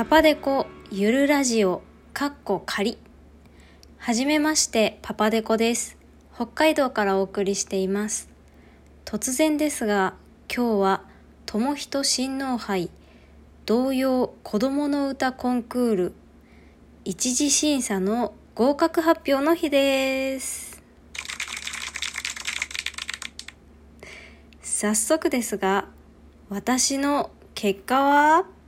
パパデコゆるラジオかっこ仮。はじめましてパパデコです。北海道からお送りしています。突然ですが今日は友人親王杯童謡子供の歌コンクール一次審査の合格発表の日です。早速ですが私の結果は？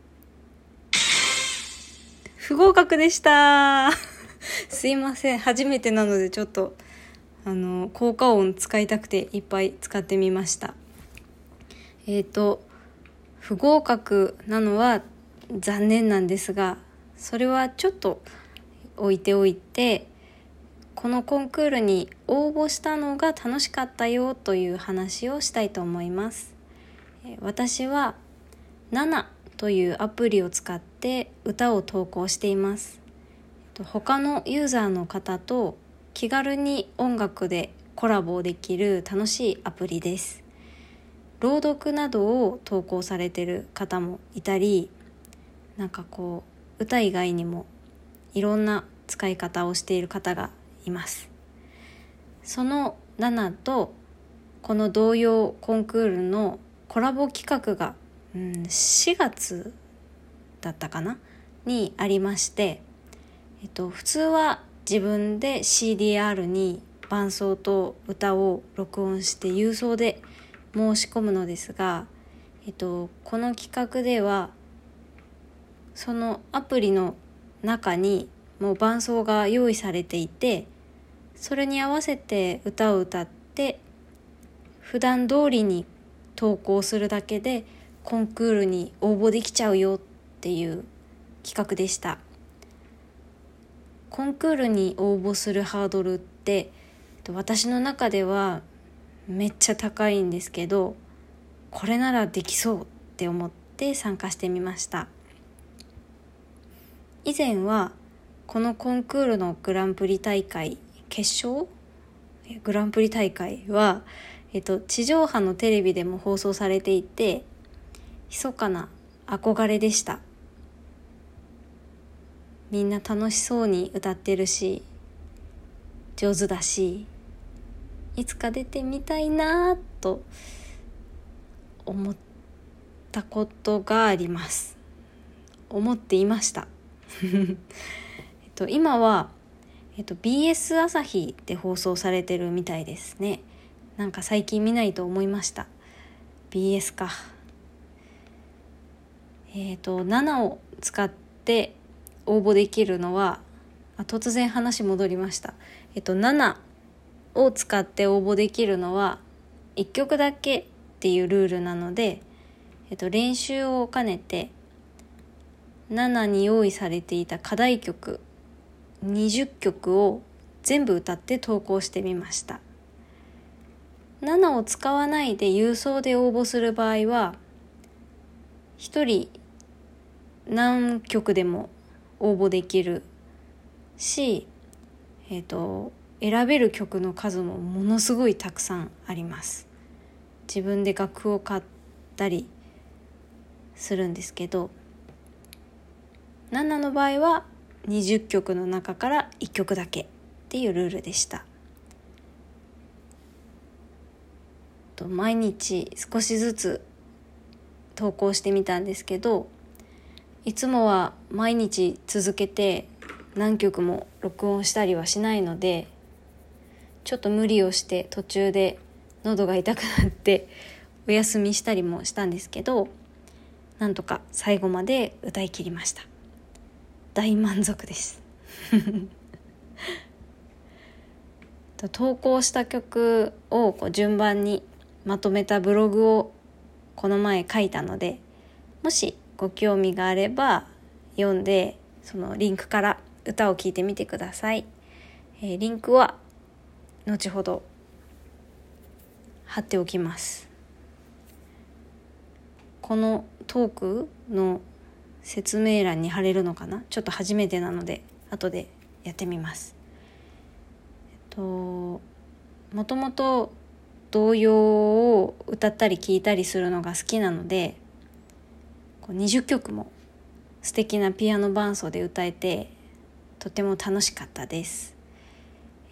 不合格でした。すいません。初めてなのでちょっとあの効果音使いたくていっぱい使ってみました。えっ、ー、と不合格なのは残念なんですがそれはちょっと置いておいてこのコンクールに応募したのが楽しかったよという話をしたいと思います。私はというアプリを使って歌を投稿しています。他のユーザーの方と気軽に音楽でコラボできる楽しいアプリです。朗読などを投稿されてる方もいたりなんかこう歌以外にもいろんな使い方をしている方がいます。その7とこの童謡コンクールのコラボ企画がうん、4月だったかな？にありまして、えっと、普通は自分で CDR に伴奏と歌を録音して郵送で申し込むのですが、えっと、この企画ではそのアプリの中にもう伴奏が用意されていてそれに合わせて歌を歌って普段通りに投稿するだけでコンクールに応募できちゃうよっていう企画でした。コンクールに応募するハードルって私の中ではめっちゃ高いんですけどこれならできそうって思って参加してみました。以前はこのコンクールのグランプリ大会決勝？グランプリ大会は、えっと、地上波のテレビでも放送されていて密かな憧れでした。みんな楽しそうに歌ってるし上手だしいつか出てみたいなと思ったことがあります。思っていました。えっと今は、えっと、BS 朝日で放送されてるみたいですね。なんか最近見ないと思いました。BS か。えっ、ー、と7を使って応募できるのはあ突然話戻りました。えっ、ー、と7を使って応募できるのは1曲だけっていうルールなので、えっ、ー、と、練習を兼ねて7に用意されていた課題曲20曲を全部歌って投稿してみました。7を使わないで郵送で応募する場合は1人何曲でも応募できるし、え、ー、と選べる曲の数もものすごいたくさんあります。自分で楽譜を買ったりするんですけどナナの場合は20曲の中から1曲だけっていうルールでした。毎日少しずつ投稿してみたんですけどいつもは毎日続けて何曲も録音したりはしないのでちょっと無理をして途中で喉が痛くなって お休みしたりもしたんですけどなんとか最後まで歌い切りました。大満足です。投稿した曲をこう順番にまとめたブログをこの前書いたのでもしご興味があれば読んでそのリンクから歌を聴いてみてください、えー、リンクは後ほど貼っておきます。このトークの説明欄に貼れるのかな？ちょっと初めてなので後でやってみます。えっともともと童謡を歌ったり聞いたりするのが好きなので20曲も素敵なピアノ伴奏で歌えてとても楽しかったです、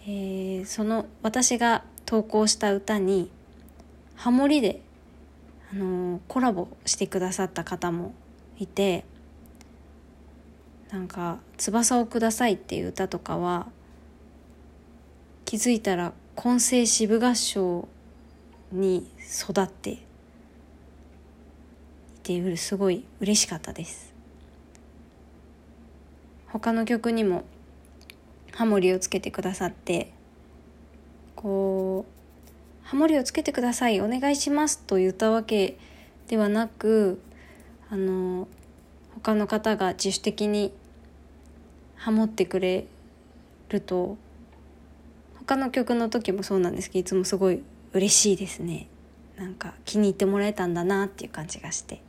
えー、その私が投稿した歌にハモリで、あのー、コラボしてくださった方もいてなんか「翼をください」っていう歌とかは気づいたら混声支部合唱に育っていてすごい嬉しかったです。他の曲にもハモリをつけてくださってこう「ハモリをつけてくださいお願いします」と言ったわけではなくあの他の方が自主的にハモってくれると他の曲の時もそうなんですけどいつもすごい嬉しいですね。なんか気に入ってもらえたんだなっていう感じがして。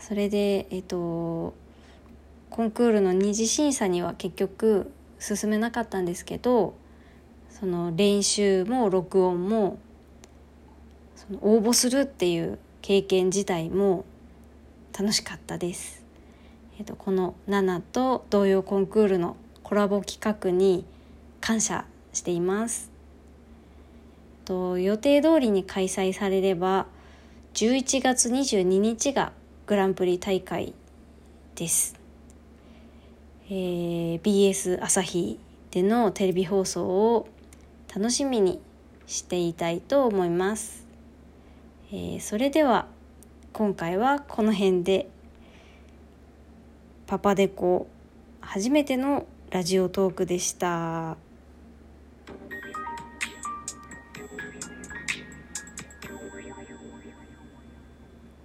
それでえっ、とコンクールの二次審査には結局進めなかったんですけどその練習も録音もその応募するっていう経験自体も楽しかったですえーと、この「7」と童謡コンクールのコラボ企画に感謝しています。と予定通りに開催されれば11月22日がグランプリ大会です。えー、BS 朝日でのテレビ放送を楽しみにしていたいと思います。えー、それでは今回はこの辺でパパデコ初めてのラジオトークでした。